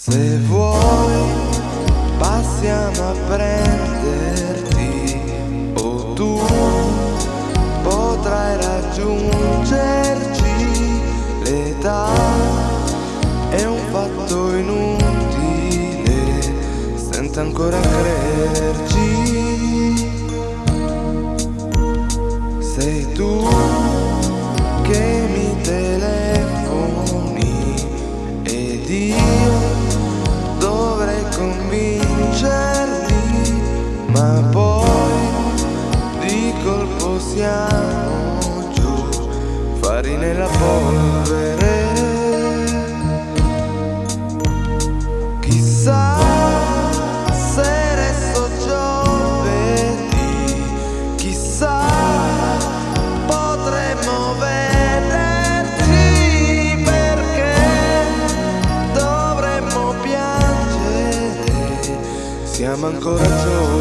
Se vuoi passiamo a prenderti. O tu potrai raggiungerci. L'età è un fatto inutile senza ancora crederci. Sei tu che mi telefoni ed io ma poi di colpo siamo giù fari nella polvere. Chissà se resto giovedì chissà potremmo vederci perché dovremmo piangere. Siamo ancora giovani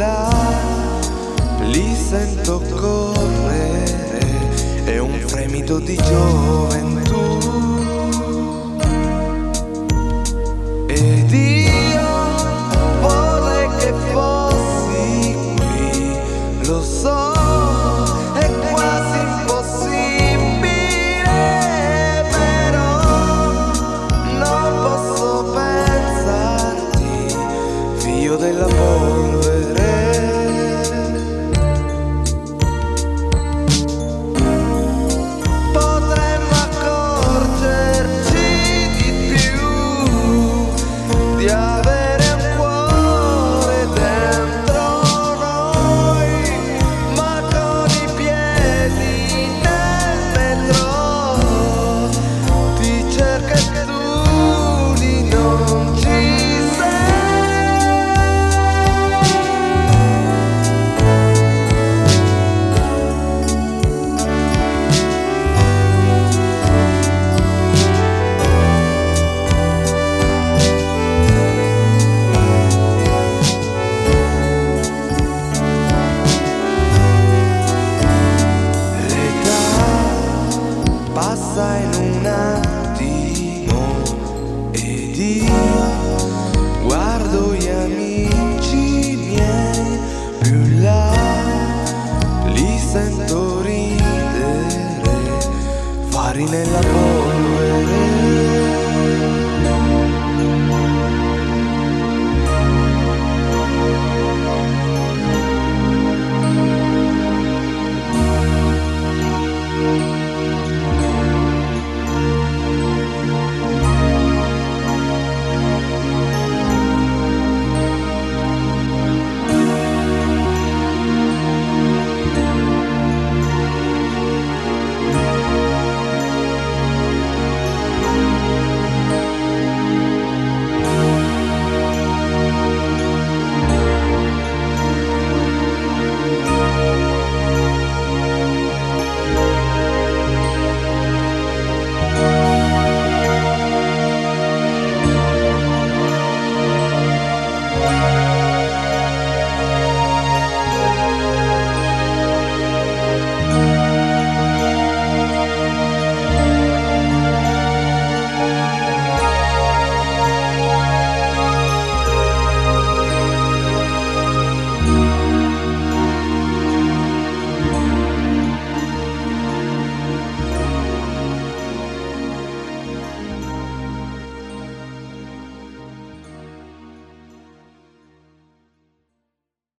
là, li sento correre, e un fremito di gioventù. Ed io vorrei che fossi qui, lo so. della porta nella tua